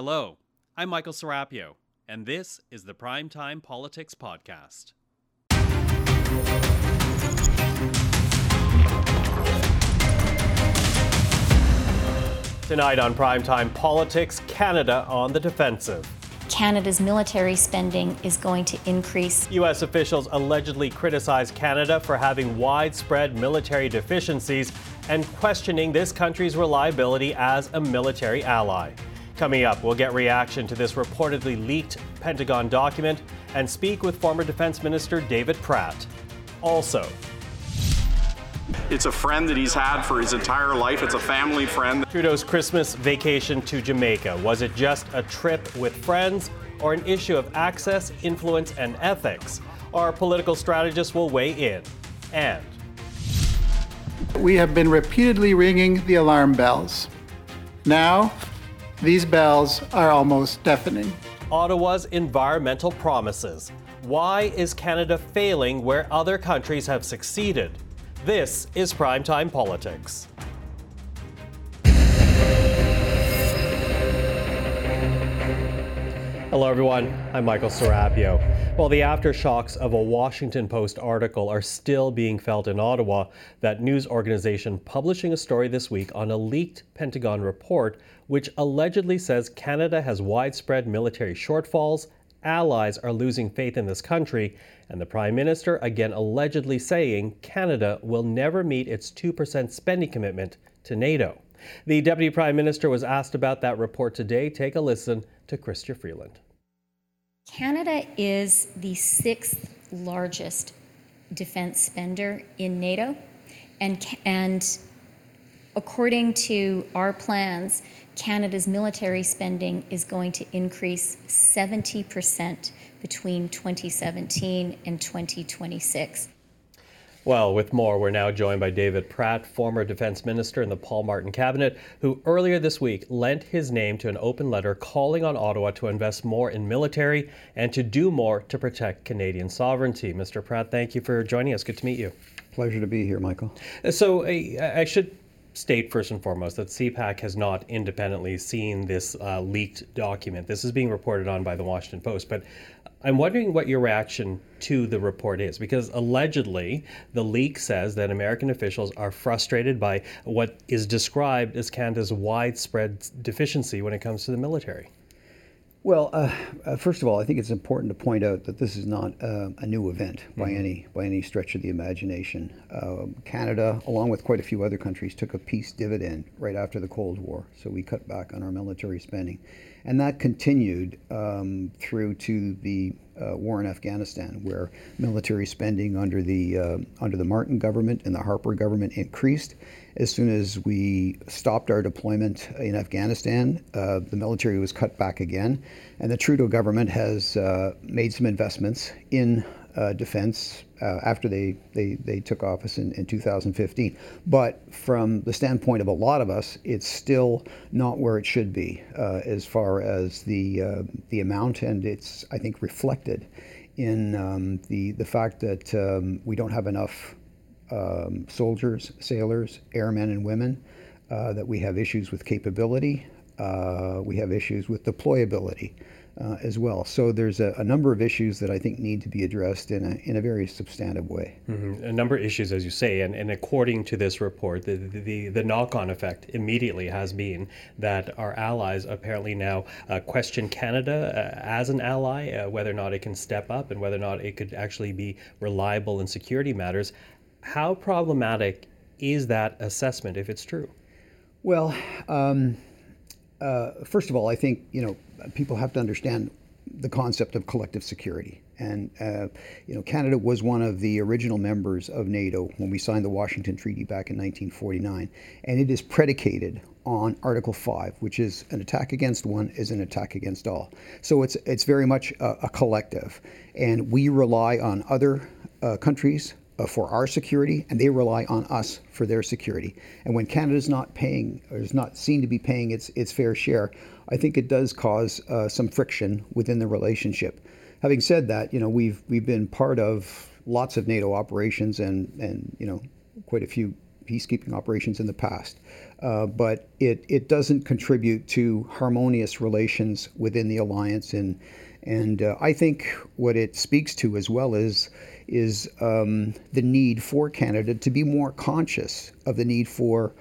Hello, I'm Michael Serapio, and this is the Primetime Politics Podcast. Tonight on Primetime Politics, Canada on the defensive. Canada's military spending is going to increase. U.S. officials allegedly criticize Canada for having widespread military deficiencies and questioning this country's reliability as a military ally. Coming up, we'll get reaction to this reportedly leaked Pentagon document and speak with former Defense Minister David Pratt. Also, it's a friend that he's had for his entire life. It's a family friend. Trudeau's Christmas vacation to Jamaica. Was it just a trip with friends or an issue of access, influence, and ethics? Our political strategists will weigh in. And we have been repeatedly ringing the alarm bells. Now, these bells are almost deafening. Ottawa's environmental promises. Why is Canada failing where other countries have succeeded? This is Primetime Politics. Hello, everyone. I'm Michael Serapio. While the aftershocks of a Washington Post article are still being felt in Ottawa, that news organization publishing a story this week on a leaked Pentagon report which allegedly says Canada has widespread military shortfalls, allies are losing faith in this country, and the Prime Minister again allegedly saying Canada will never meet its 2% spending commitment to NATO. The Deputy Prime Minister was asked about that report today. Take a listen to Chrystia Freeland. Canada is the sixth largest defense spender in NATO, and, and according to our plans, Canada's military spending is going to increase 70% between 2017 and 2026. Well, with more, we're now joined by David Pratt, former defense minister in the Paul Martin cabinet, who earlier this week lent his name to an open letter calling on Ottawa to invest more in military and to do more to protect Canadian sovereignty. Mr. Pratt, thank you for joining us. Good to meet you. Pleasure to be here, Michael. So, I should state first and foremost that CPAC has not independently seen this uh, leaked document. This is being reported on by the Washington Post, but I'm wondering what your reaction to the report is because allegedly the leak says that American officials are frustrated by what is described as Canada's widespread deficiency when it comes to the military. Well, uh, uh, first of all, I think it's important to point out that this is not uh, a new event by mm-hmm. any by any stretch of the imagination. Um, Canada, along with quite a few other countries, took a peace dividend right after the Cold War, so we cut back on our military spending, and that continued um, through to the uh, war in Afghanistan, where military spending under the uh, under the Martin government and the Harper government increased. As soon as we stopped our deployment in Afghanistan, uh, the military was cut back again, and the Trudeau government has uh, made some investments in uh, defense uh, after they, they, they took office in, in 2015. But from the standpoint of a lot of us, it's still not where it should be uh, as far as the, uh, the amount, and it's, I think, reflected in um, the, the fact that um, we don't have enough um, soldiers, sailors, airmen, and women, uh, that we have issues with capability, uh, we have issues with deployability uh, as well. So there's a, a, number of issues that I think need to be addressed in a, in a very substantive way. Mm-hmm. A number of issues, as you say, and, and according to this report, the, the, the knock-on effect immediately has been that our allies apparently now uh, question Canada uh, as an ally, uh, whether or not it can step up and whether or not it could actually be reliable in security matters. How problematic is that assessment if it's true? Well, um, uh, first of all, I think you know people have to understand the concept of collective security. And uh, you know, Canada was one of the original members of NATO when we signed the Washington Treaty back in 1949, and it is predicated on Article 5, which is an attack against one is an attack against all. So it's it's very much a, a collective, and we rely on other uh, countries for our security, and they rely on us for their security. And when Canada is not paying, or is not seen to be paying its its fair share, I think it does cause uh, some friction within the relationship. Having said that, you know we've we've been part of lots of NATO operations and and you know quite a few peacekeeping operations in the past. Uh, but it, it doesn't contribute to harmonious relations within the alliance. And, and uh, I think what it speaks to as well is, is um, the need for Canada to be more conscious of the need for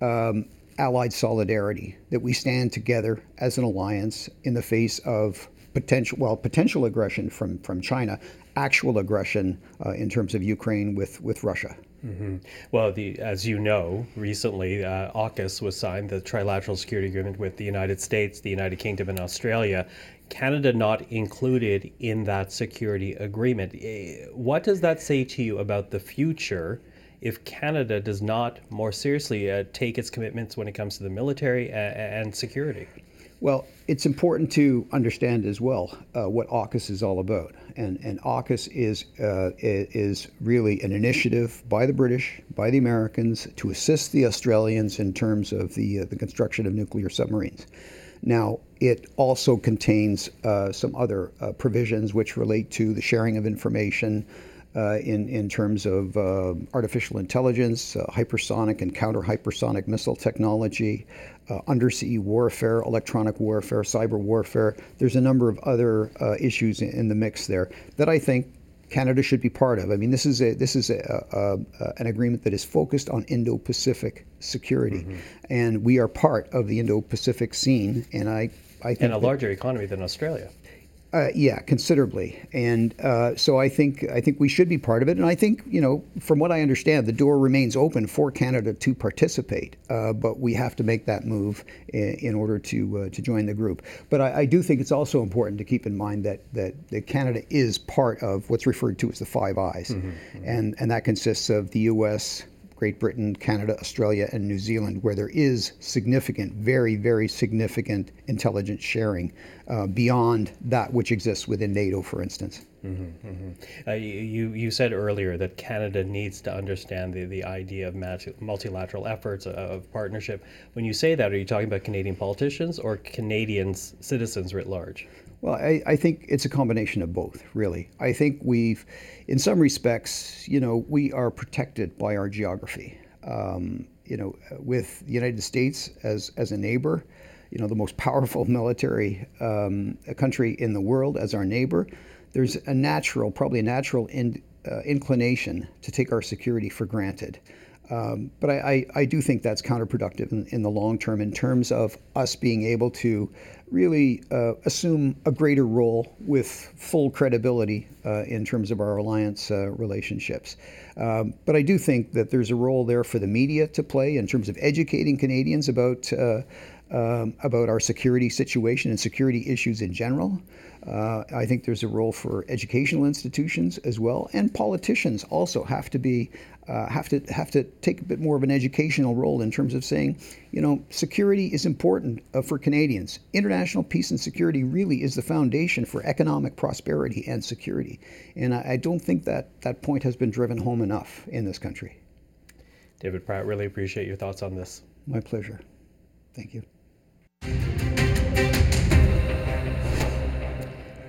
um, allied solidarity, that we stand together as an alliance in the face of potential, well, potential aggression from, from China, actual aggression uh, in terms of Ukraine with, with Russia. Mm-hmm. Well, the, as you know, recently uh, AUKUS was signed, the trilateral security agreement with the United States, the United Kingdom, and Australia. Canada not included in that security agreement. Eh, what does that say to you about the future if Canada does not more seriously uh, take its commitments when it comes to the military and, security? Well, it's important to understand as well uh, what AUKUS is all about, and and AUKUS is uh, is really an initiative by the British, by the Americans, to assist the Australians in terms of the uh, the construction of nuclear submarines. Now, it also contains uh, some other uh, provisions which relate to the sharing of information, uh, in, in terms of uh, artificial intelligence, uh, hypersonic and counter hypersonic missile technology, uh, undersea warfare, electronic warfare, cyber warfare. There's a number of other uh, issues in, in, the mix there that I think Canada should be part of. I mean, this is a this is a, a, a an agreement that is focused on Indo-Pacific security, mm-hmm. and we are part of the Indo-Pacific scene. And I, I think and a larger economy than Australia. Uh, yeah, considerably, and uh, so I think I think we should be part of it. And I think you know, from what I understand, the door remains open for Canada to participate, uh, but we have to make that move in, in order to uh, to join the group. But I, I, do think it's also important to keep in mind that, that that Canada is part of what's referred to as the Five Eyes, mm-hmm, mm-hmm. and and that consists of the U.S. Great Britain, Canada, Australia, and New Zealand, where there is significant, very, very significant intelligence sharing uh, beyond that which exists within NATO, for instance. Mm-hmm, mm-hmm. Uh, you, you said earlier that Canada needs to understand the, the idea of multilateral efforts of partnership. When you say that, are you talking about Canadian politicians or Canadians, citizens writ large? Well, I, I, think it's a combination of both, really. I think we've, in some respects, you know, we are protected by our geography. Um, you know, with the United States as, as a neighbor, you know, the most powerful military um, country in the world as our neighbor, there's a natural, probably a natural in, uh, inclination to take our security for granted. Um, but I, I, I, do think that's counterproductive in, in, the long term in terms of us being able to really uh, assume a greater role with full credibility uh, in terms of our alliance uh, relationships. Um, but I do think that there's a role there for the media to play in terms of educating Canadians about. Uh, um, about our security situation and security issues in general. Uh, I think there's a role for educational institutions as well, and politicians also have to be uh, have to have to take a bit more of an educational role in terms of saying, you know, security is important uh, for Canadians. International peace and security really is the foundation for economic prosperity and security, and I, I don't think that that point has been driven home enough in this country. David Pratt, really appreciate your thoughts on this. My pleasure. Thank you.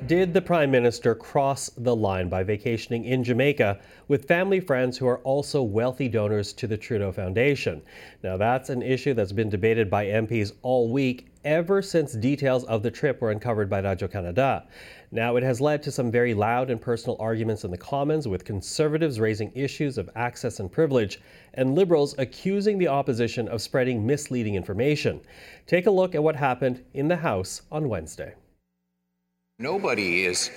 Did the Prime Minister cross the line by vacationing in Jamaica with family friends who are also wealthy donors to the Trudeau Foundation? Now, that's an issue that's been debated by MPs all week ever since details of the trip were uncovered by Radio Canada. Now, it has led to some very loud and personal arguments in the Commons, with Conservatives raising issues of access and privilege, and Liberals accusing the opposition of spreading misleading information. Take a look at what happened in the House on Wednesday. Nobody is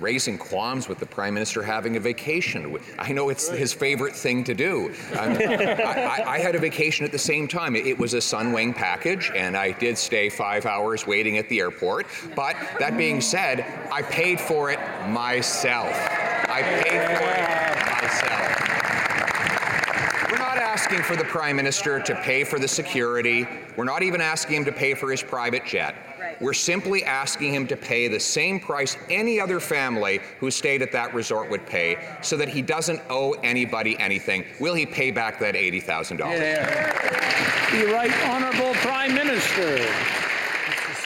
raising qualms with the prime minister having a vacation. I know it's his favorite thing to do. I, I, had a vacation at the same time. It was a Sunwing package, and I did stay five hours waiting at the airport. But that being said, I paid for it myself. I paid for it myself. We're not asking for the prime minister to pay for the security. We're not even asking him to pay for his private jet. We're simply asking him to pay the same price any other family who stayed at that resort would pay so that he doesn't owe anybody anything. Will he pay back that $80,000? Yeah. Right Honorable Prime Minister.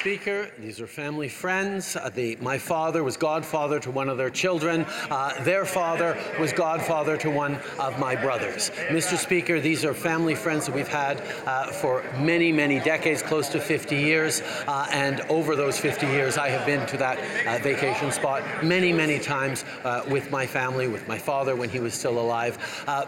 Speaker, these are family friends. Uh, the, my father was godfather to one of their children. Uh, their father was godfather to one of my brothers. Mr. Speaker, these are family friends that we've had uh, for many, many decades, close to 50 years. Uh, and over those 50 years, I have been to that uh, vacation spot many, many times uh, with my family, with my father when he was still alive.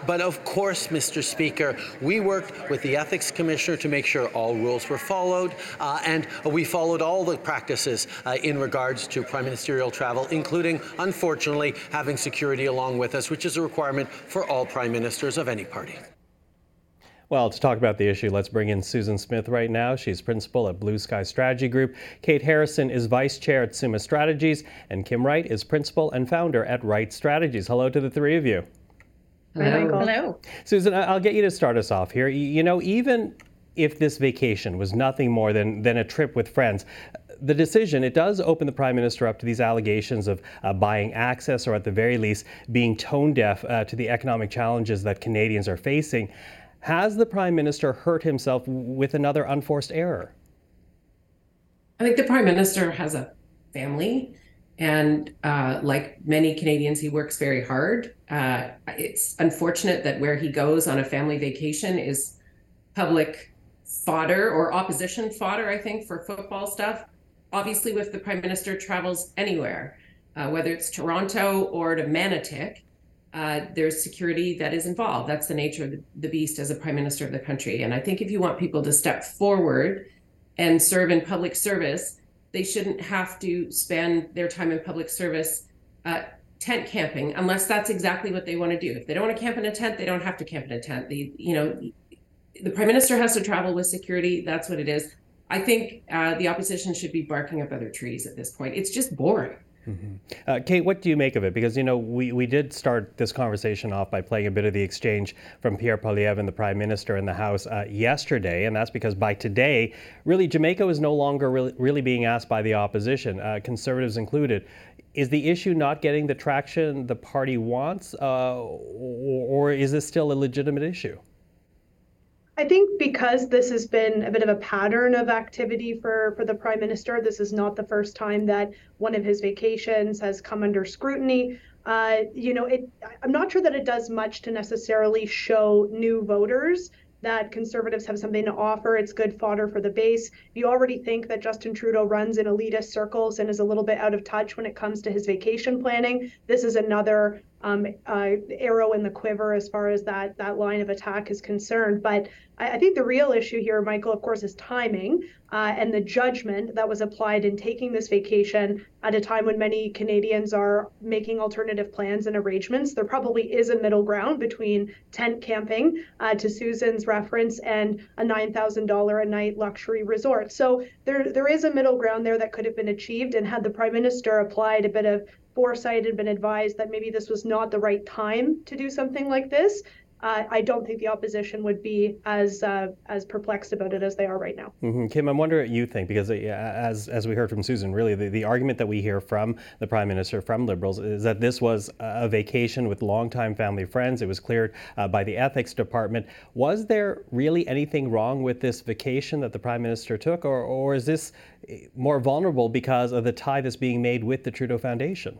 but of course, Mr. Speaker, we worked with the Ethics Commissioner to make sure all rules were followed. and we followed all the practices uh, in regards to prime ministerial travel, including, unfortunately, having security along with us, which is a requirement for all prime ministers of any party. Well, to talk about the issue, let's bring in Susan Smith right now. She's principal at Blue Sky Strategy Group. Kate Harrison is vice chair at Summa Strategies, and Kim Wright is principal and founder at Wright Strategies. Hello to the three of you. Hello. Hello. Susan, I'll get you to start us off here. You know, even if this vacation was nothing more than, than a trip with friends, the decision, it does open the Prime Minister up to these allegations of uh, buying access or at the very least being tone deaf uh, to the economic challenges that Canadians are facing. Has the Prime Minister hurt himself with another unforced error? I think the Prime Minister has a family, and uh, like many Canadians, he works very hard. Uh, it's unfortunate that where he goes on a family vacation is public fodder or opposition fodder, I think, for football stuff. Obviously, if the prime minister travels anywhere, uh, whether it's Toronto or to Manotick, uh, there's security that is involved. That's the nature of the, the beast as a prime minister of the country. And I think if you want people to step forward and serve in public service, they shouldn't have to spend their time in public service uh, tent camping unless that's exactly what they want to do. If they don't want to camp in a tent, they don't have to camp in a tent. They, you know, the prime minister has to travel with security. That's what it is. I think uh, the opposition should be barking up other trees at this point. It's just boring. Mm-hmm. Uh, Kate, what do you make of it? Because, you know, we, we did start this conversation off by playing a bit of the exchange from Pierre Poilievre and the Prime Minister in the House uh, yesterday. And that's because by today, really, Jamaica is no longer really, really being asked by the opposition, uh, conservatives included. Is the issue not getting the traction the party wants, uh, or, or is this still a legitimate issue? I think because this has been a bit of a pattern of activity for, for the prime minister, this is not the first time that one of his vacations has come under scrutiny. Uh, you know, it, I'm not sure that it does much to necessarily show new voters that conservatives have something to offer. It's good fodder for the base. You already think that Justin Trudeau runs in elitist circles and is a little bit out of touch when it comes to his vacation planning. This is another um, uh, arrow in the quiver as far as that that line of attack is concerned. But I, I think the real issue here, Michael, of course, is timing uh, and the judgment that was applied in taking this vacation at a time when many Canadians are making alternative plans and arrangements. There probably is a middle ground between tent camping, uh, to Susan's reference, and a nine thousand dollar a night luxury resort. So there there is a middle ground there that could have been achieved, and had the Prime Minister applied a bit of foresight and been advised that maybe this was not the right time to do something like this, uh, I don't think the opposition would be as uh, as perplexed about it as they are right now. Mm-hmm. Kim, I'm wondering what you think because uh, as as we heard from Susan, really the, the argument that we hear from the Prime Minister, from Liberals, is that this was a vacation with longtime family friends. It was cleared uh, by the Ethics Department. Was there really anything wrong with this vacation that the Prime Minister took, or or is this eh, more vulnerable because of the tie that's being made with the Trudeau Foundation?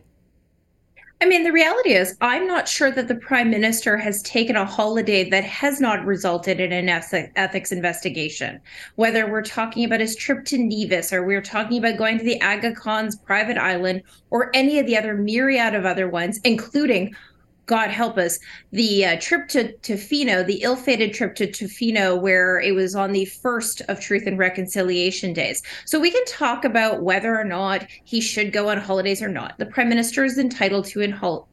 I mean, the reality is, I'm not sure that the prime minister has taken a holiday that has not resulted in an ethics investigation. Whether we're talking about his trip to Nevis, or we're talking about going to the Aga Khan's private island, or any of the other myriad of other ones, including God help us, the uh, trip to Tofino, the ill-fated trip to Tofino, where it was on the first of Truth and Reconciliation days. So we can talk about whether or not he should go on holidays or not. The prime minister is entitled to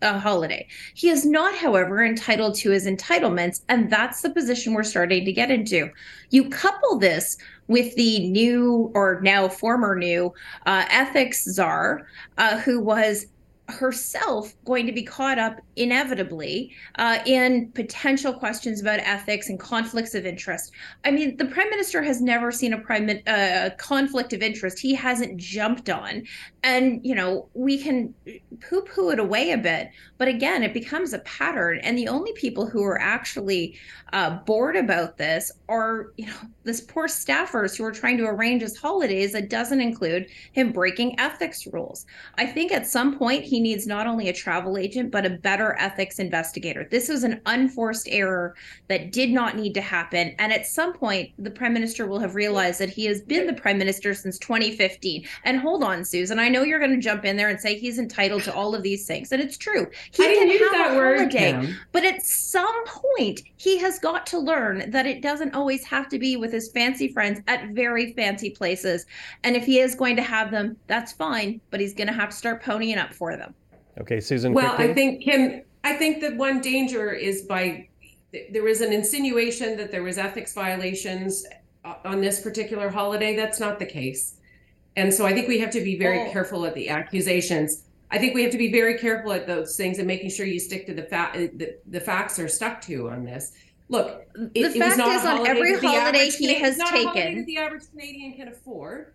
a holiday. He is not, however, entitled to his entitlements, and that's the position we're starting to get into. You couple this with the new or now former new uh, ethics czar, uh, who was herself going to be caught up inevitably uh, in potential questions about ethics and conflicts of interest. I mean, the prime minister has never seen a prime uh, conflict of interest he hasn't jumped on, and you know we can poo poo it away a bit. But again, it becomes a pattern. And the only people who are actually uh, bored about this are, you know, this poor staffers who are trying to arrange his holidays that doesn't include him breaking ethics rules. I think at some point he needs not only a travel agent, but a better ethics investigator. This was an unforced error that did not need to happen. And at some point, the prime minister will have realized that he has been the prime minister since 2015. And hold on, Susan, I know you're going to jump in there and say he's entitled to all of these things. And it's true. He I can use have that a word, holiday. Kim. But at some point, he has got to learn that it doesn't always have to be with his fancy friends at very fancy places. And if he is going to have them, that's fine, but he's going to have to start ponying up for them. Okay, Susan. Well, quickly. I think Kim. I think that one danger is by there was an insinuation that there was ethics violations uh, on this particular holiday. That's not the case, and so I think we have to be very Oh. careful at the accusations. I think we have to be very careful at those things and making sure you stick to the fact uh, the, the facts are stuck to on this. Look, it, The fact is on every holiday he has not a holiday taken- the average Canadian can afford.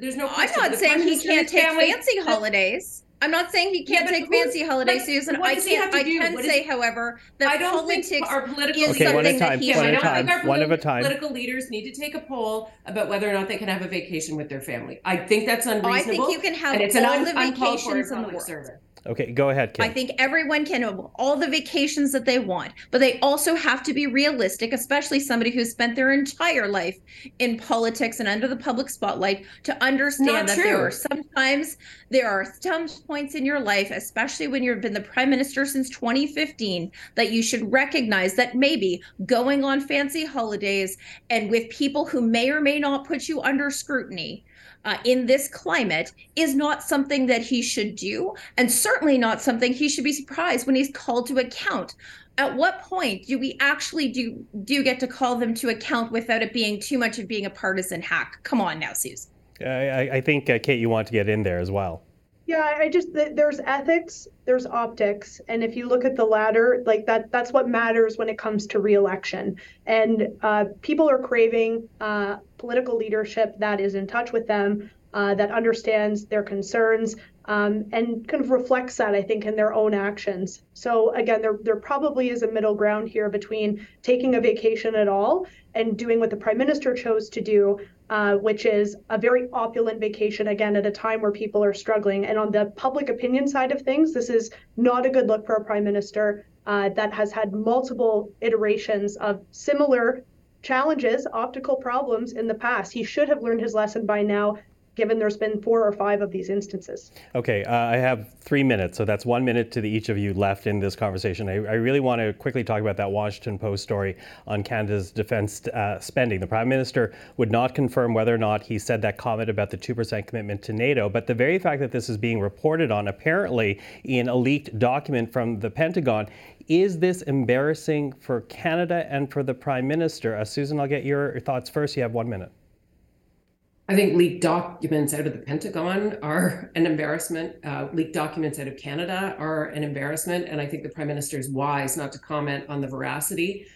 There's no. I'm not saying he can't take family- fancy holidays. I'm not saying he can't but take who- fancy holidays, but Susan. what I can't. I can What is say, he- however, that I don't think politics our political is Okay, one something time, that he one at a I don't time, think our one at a time. Political leaders need to take a poll about whether or not they can have a vacation with their family. I think that's unreasonable. I think you can have and it's an all un- the uncalled for vacations in the public world. service. Okay, go ahead, Kim. I think everyone can have all the vacations that they want, but they also have to be realistic, especially somebody who's spent their entire life in politics and under the public spotlight to understand Not that there are sometimes there are some points in your life, especially when you've been the prime minister since 2015, that you should recognize that maybe going on fancy holidays and with people who may or may not put you under scrutiny uh, in this climate is not something that he should do, and certainly not something he should be surprised when he's called to account. At what point do we actually do do get to call them to account without it being too much of being a partisan hack? Come on now, Suze. I, I think uh, Kate, you want to get in there as well. Yeah, I just there's ethics, there's optics, and if you look at the latter, like that, that's what matters when it comes to reelection. And uh, people are craving uh, political leadership that is in touch with them, uh, that understands their concerns, um, and kind of reflects that, I think, in their own actions. So again, there there probably is a middle ground here between taking a vacation at all and doing what the prime minister chose to do, uh, which is a very opulent vacation, again, at a time where people are struggling. And on the public opinion side of things, this is not a good look for a prime minister uh, that has had multiple iterations of similar challenges, optical problems in the past. He should have learned his lesson by now, given there's been four or five of these instances. Okay, uh, I have three minutes, so that's one minute to the each of you left in this conversation. I, I really want to quickly talk about that Washington Post story on Canada's defense uh, spending. The Prime Minister would not confirm whether or not he said that comment about the 2% commitment to NATO, but the very fact that this is being reported on, apparently in a leaked document from the Pentagon, is this embarrassing for Canada and for the Prime Minister? Uh, Susan, I'll get your thoughts first. You have one minute. I think leaked documents out of the Pentagon are an embarrassment. Uh, leaked documents out of Canada are an embarrassment. And I think the prime minister is wise not to comment on the veracity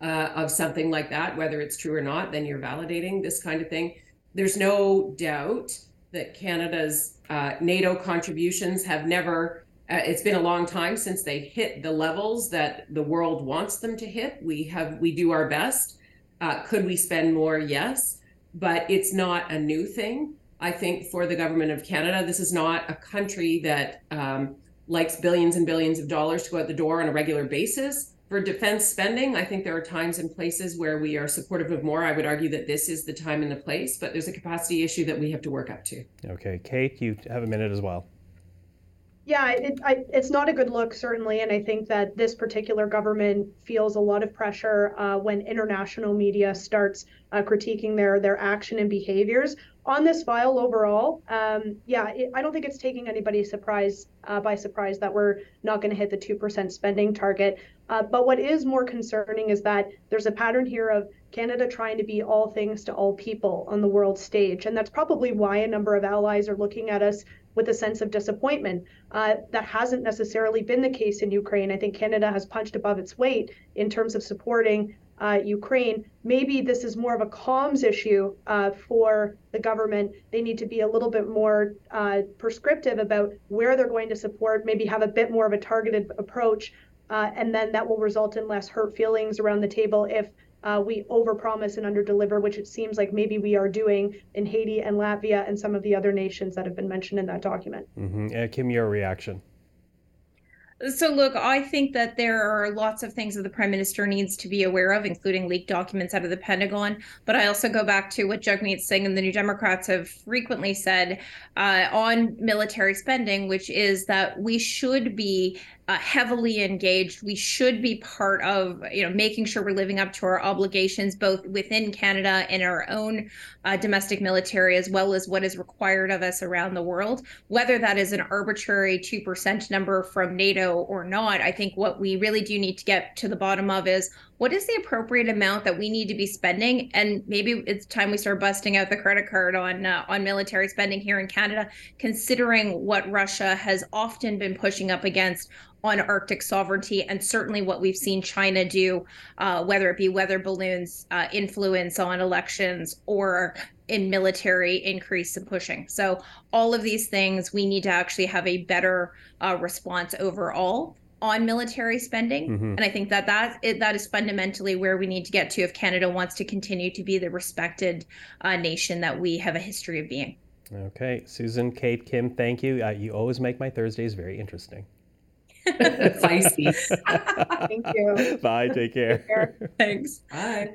uh, of something like that, whether it's true or not. Then you're validating this kind of thing. There's no doubt that Canada's uh, NATO contributions have never. Uh, it's been a long time since they hit the levels that the world wants them to hit. We have we do our best. Uh, could we spend more? Yes but it's not a new thing. I think for the government of Canada, this is not a country that um, likes billions and billions of dollars to go out the door on a regular basis. For defense spending, I think there are times and places where we are supportive of more. I would argue that this is the time and the place, but there's a capacity issue that we have to work up to. Okay, Kate, you have a minute as well. Yeah, it, I, it's not a good look, certainly. And I think that this particular government feels a lot of pressure uh, when international media starts uh, critiquing their, their action and behaviors. On this file overall, um, yeah, it, I don't think it's taking anybody surprise uh, by surprise that we're not going to hit the 2% spending target. Uh, but what is more concerning is that there's a pattern here of Canada trying to be all things to all people on the world stage. And that's probably why a number of allies are looking at us with a sense of disappointment. Uh, that hasn't necessarily been the case in Ukraine. I think Canada has punched above its weight in terms of supporting uh, Ukraine. Maybe this is more of a comms issue uh, for the government. They need to be a little bit more uh, prescriptive about where they're going to support, maybe have a bit more of a targeted approach. Uh, and then that will result in less hurt feelings around the table if uh, we overpromise and underdeliver, which it seems like maybe we are doing in Haiti and Latvia and some of the other nations that have been mentioned in that document. Mm-hmm. Kim, your reaction? So, look, I think that there are lots of things that the prime minister needs to be aware of, including leaked documents out of the Pentagon. But I also go back to what Jagmeet Singh and the New Democrats have frequently said uh, on military spending, which is that we should be uh, heavily engaged. We should be part of, you know, making sure we're living up to our obligations, both within Canada and our own uh, domestic military, as well as what is required of us around the world. Whether that is an arbitrary two percent number from NATO or not, I think what we really do need to get to the bottom of is what is the appropriate amount that we need to be spending and maybe it's time we start busting out the credit card on uh, on military spending here in Canada considering what Russia has often been pushing up against on Arctic sovereignty and certainly what we've seen China do, uh, whether it be weather balloons, uh, influence on elections, or in military increase and pushing. So, all of these things, we need to actually have a better uh, response overall on military spending mm-hmm. and i think that that it, that is fundamentally where we need to get to if canada wants to continue to be the respected uh, nation that we have a history of being okay susan kate kim thank you uh, you always make my thursdays very interesting Feisty. Thank you. Bye. Take care. Take care. Thanks. Bye.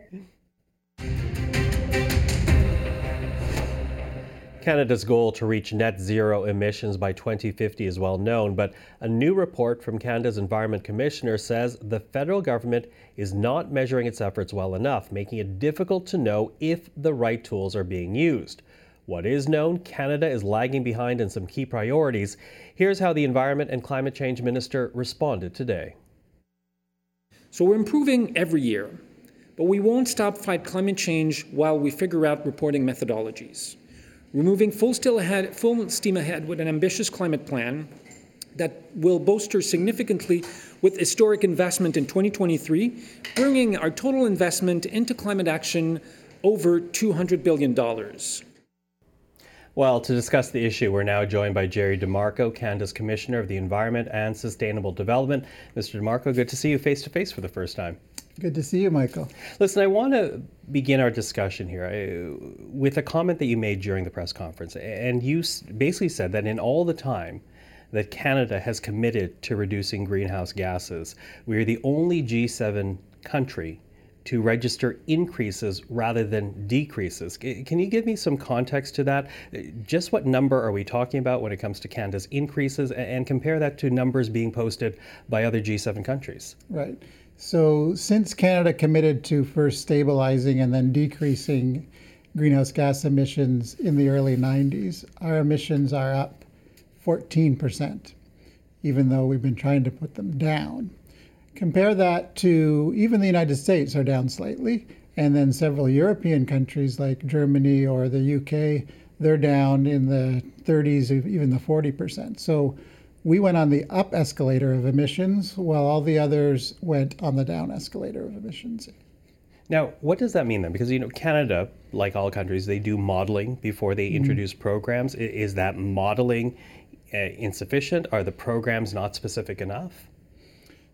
Canada's goal to reach net zero emissions by 2050 is well known, but a new report from Canada's Environment Commissioner says the federal government is not measuring its efforts well enough, making it difficult to know if the right tools are being used. What is known, Canada is lagging behind in some key priorities. Here's how the Environment and Climate Change Minister responded today. So we're improving every year, but we won't stop fight climate change while we figure out reporting methodologies. We're moving full, ahead, full steam ahead with an ambitious climate plan that will bolster significantly with historic investment in 2023, bringing our total investment into climate action over $200 billion. Well, to discuss the issue, we're now joined by Jerry DeMarco, Canada's Commissioner of the Environment and Sustainable Development. Mr. DeMarco, good to see you face to face for the first time. Good to see you, Michael. Listen, I want to begin our discussion here uh, with a comment that you made during the press conference. And you basically said that in all the time that Canada has committed to reducing greenhouse gases, we are the only G7 country to register increases rather than decreases. Can you give me some context to that? Just what number are we talking about when it comes to Canada's increases and compare that to numbers being posted by other G7 countries? Right. So, since Canada committed to first stabilizing and then decreasing greenhouse gas emissions in the early 90s, our emissions are up 14%, even though we've been trying to put them down. Compare that to even the United States are down slightly, and then several European countries like Germany or the UK, they're down in the 30s, even the 40%. So we went on the up escalator of emissions while all the others went on the down escalator of emissions. Now, what does that mean then? Because you know, Canada, like all countries, they do modeling before they mm-hmm. introduce programs. Is that modeling uh, insufficient? Are the programs not specific enough?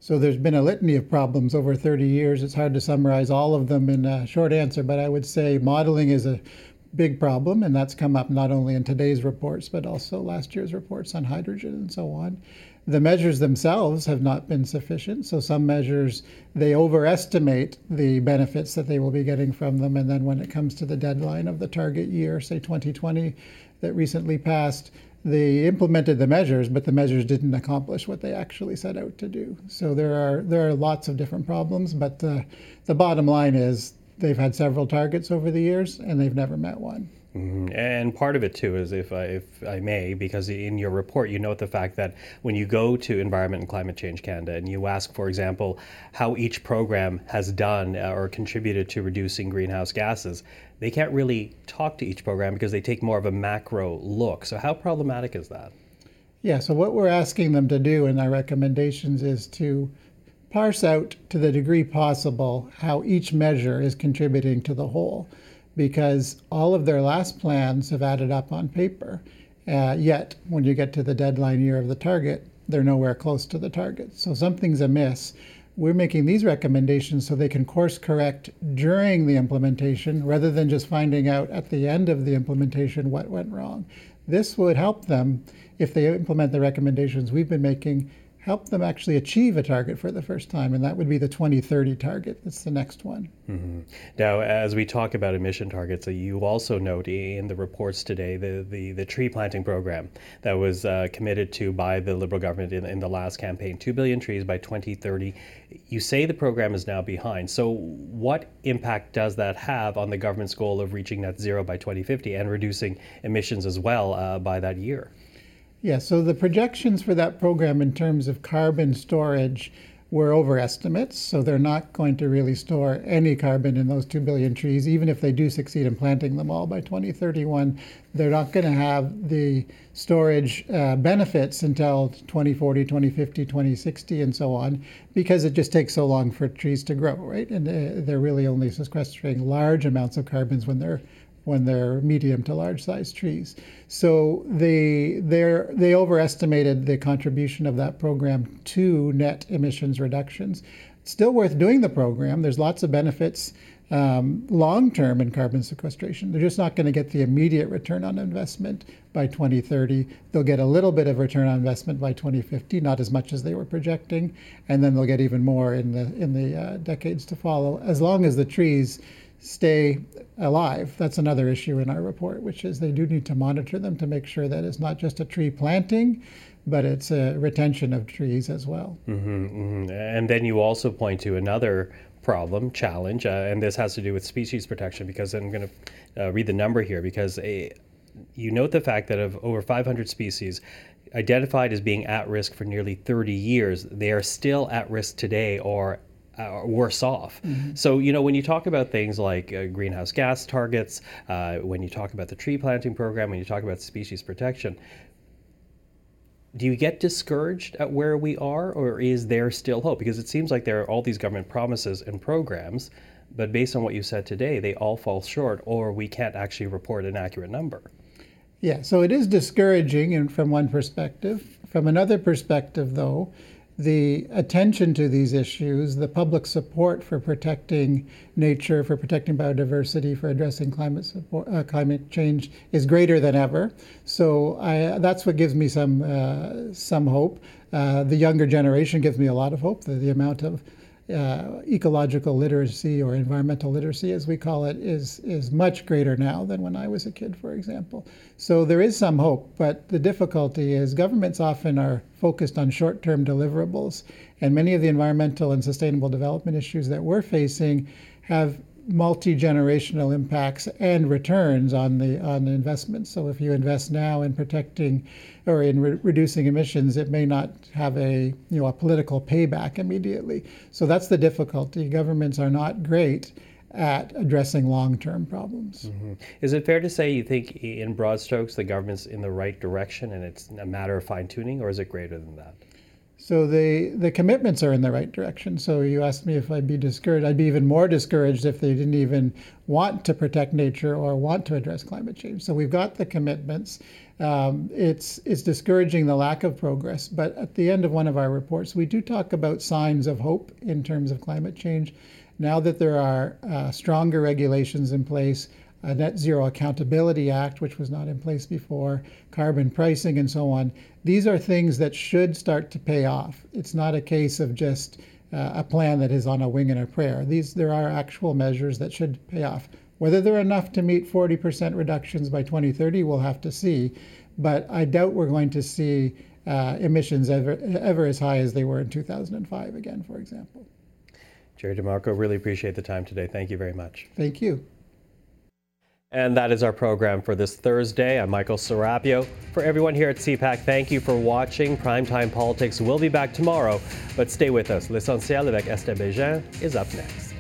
So there's been a litany of problems over 30 years. It's hard to summarize all of them in a short answer, but I would say modeling is a big problem, and that's come up not only in today's reports, but also last year's reports on hydrogen and so on. The measures themselves have not been sufficient. So some measures, they overestimate the benefits that they will be getting from them. And then when it comes to the deadline of the target year, say 2020, that recently passed, they implemented the measures, but the measures didn't accomplish what they actually set out to do. So there are there are lots of different problems, but uh, the bottom line is they've had several targets over the years and they've never met one. Mm-hmm. And part of it too is, if I, if I may, because in your report you note the fact that when you go to Environment and Climate Change Canada and you ask, for example, how each program has done uh, or contributed to reducing greenhouse gases, they can't really talk to each program because they take more of a macro look. So how problematic is that? Yeah. So what we're asking them to do in our recommendations is to parse out to the degree possible how each measure is contributing to the whole because all of their last plans have added up on paper. Uh, yet, when you get to the deadline year of the target, they're nowhere close to the target. So something's amiss. We're making these recommendations so they can course correct during the implementation rather than just finding out at the end of the implementation what went wrong. This would help them if they implement the recommendations we've been making help them actually achieve a target for the first time, and that would be the 2030 target. That's the next one. Mm-hmm. Now, as we talk about emission targets, uh, you also note in the reports today the, the, the tree planting program that was uh, committed to by the Liberal government in, in the last campaign 2 billion trees by 2030. You say the program is now behind. So, what impact does that have on the government's goal of reaching net zero by 2050 and reducing emissions as well uh, by that year? Yeah, so the projections for that program in terms of carbon storage were overestimates. So they're not going to really store any carbon in those 2 billion trees, even if they do succeed in planting them all by 2031. They're not going to have the storage uh, benefits until 2040, 2050, 2060, and so on, because it just takes so long for trees to grow, right? And uh, they're really only sequestering large amounts of carbons when they're when they're medium to large size trees. So they they overestimated the contribution of that program to net emissions reductions. Still worth doing the program. There's lots of benefits um, long term in carbon sequestration. They're just not going to get the immediate return on investment by 2030. They'll get a little bit of return on investment by 2050, not as much as they were projecting, and then they'll get even more in the in the uh, decades to follow. As long as the trees stay alive. That's another issue in our report, which is they do need to monitor them to make sure that it's not just a tree planting, but it's a retention of trees as well. Mm-hmm, mm-hmm. And then you also point to another problem, challenge, uh, and this has to do with species protection because I'm going to uh, read the number here because a, you note the fact that of over 500 species identified as being at risk for nearly 30 years, they are still at risk today or uh, worse off. Mm-hmm. So, you know, when you talk about things like uh, greenhouse gas targets, uh, when you talk about the tree planting program, when you talk about species protection, do you get discouraged at where we are, or is there still hope? Because it seems like there are all these government promises and programs, but based on what you said today, they all fall short, or we can't actually report an accurate number. Yeah, so it is discouraging from one perspective. From another perspective, though, the attention to these issues, the public support for protecting nature, for protecting biodiversity, for addressing climate support, uh, climate change is greater than ever. So I, that's what gives me some uh, some hope. Uh, the younger generation gives me a lot of hope. The, the amount of uh, ecological literacy or environmental literacy, as we call it, is is much greater now than when I was a kid, for example. So there is some hope, but the difficulty is governments often are focused on short-term deliverables, and many of the environmental and sustainable development issues that we're facing have multi-generational impacts and returns on the on the investments. So if you invest now in protecting or in re- reducing emissions, it may not have a you know a political payback immediately. So that's the difficulty. Governments are not great at addressing long-term problems. Mm-hmm. Is it fair to say you think in broad strokes the government's in the right direction and it's a matter of fine-tuning or is it greater than that? So the, the commitments are in the right direction. So you asked me if I'd be discouraged. I'd be even more discouraged if they didn't even want to protect nature or want to address climate change. So we've got the commitments. Um, it's it's discouraging the lack of progress. But at the end of one of our reports, we do talk about signs of hope in terms of climate change. Now that there are uh, stronger regulations in place, a Net Zero Accountability Act, which was not in place before, carbon pricing, and so on. These are things that should start to pay off. It's not a case of just uh, a plan that is on a wing and a prayer. These there are actual measures that should pay off. Whether they're enough to meet 40% reductions by 2030, we'll have to see. But I doubt we're going to see uh, emissions ever ever as high as they were in 2005 again, for example. Jerry DeMarco, really appreciate the time today. Thank you very much. Thank you. And that is our program for this Thursday. I'm Michael Serapio. For everyone here at CPAC, thank you for watching. Primetime Politics will be back tomorrow, but stay with us. L'Essentiel avec Esther Bégin is up next.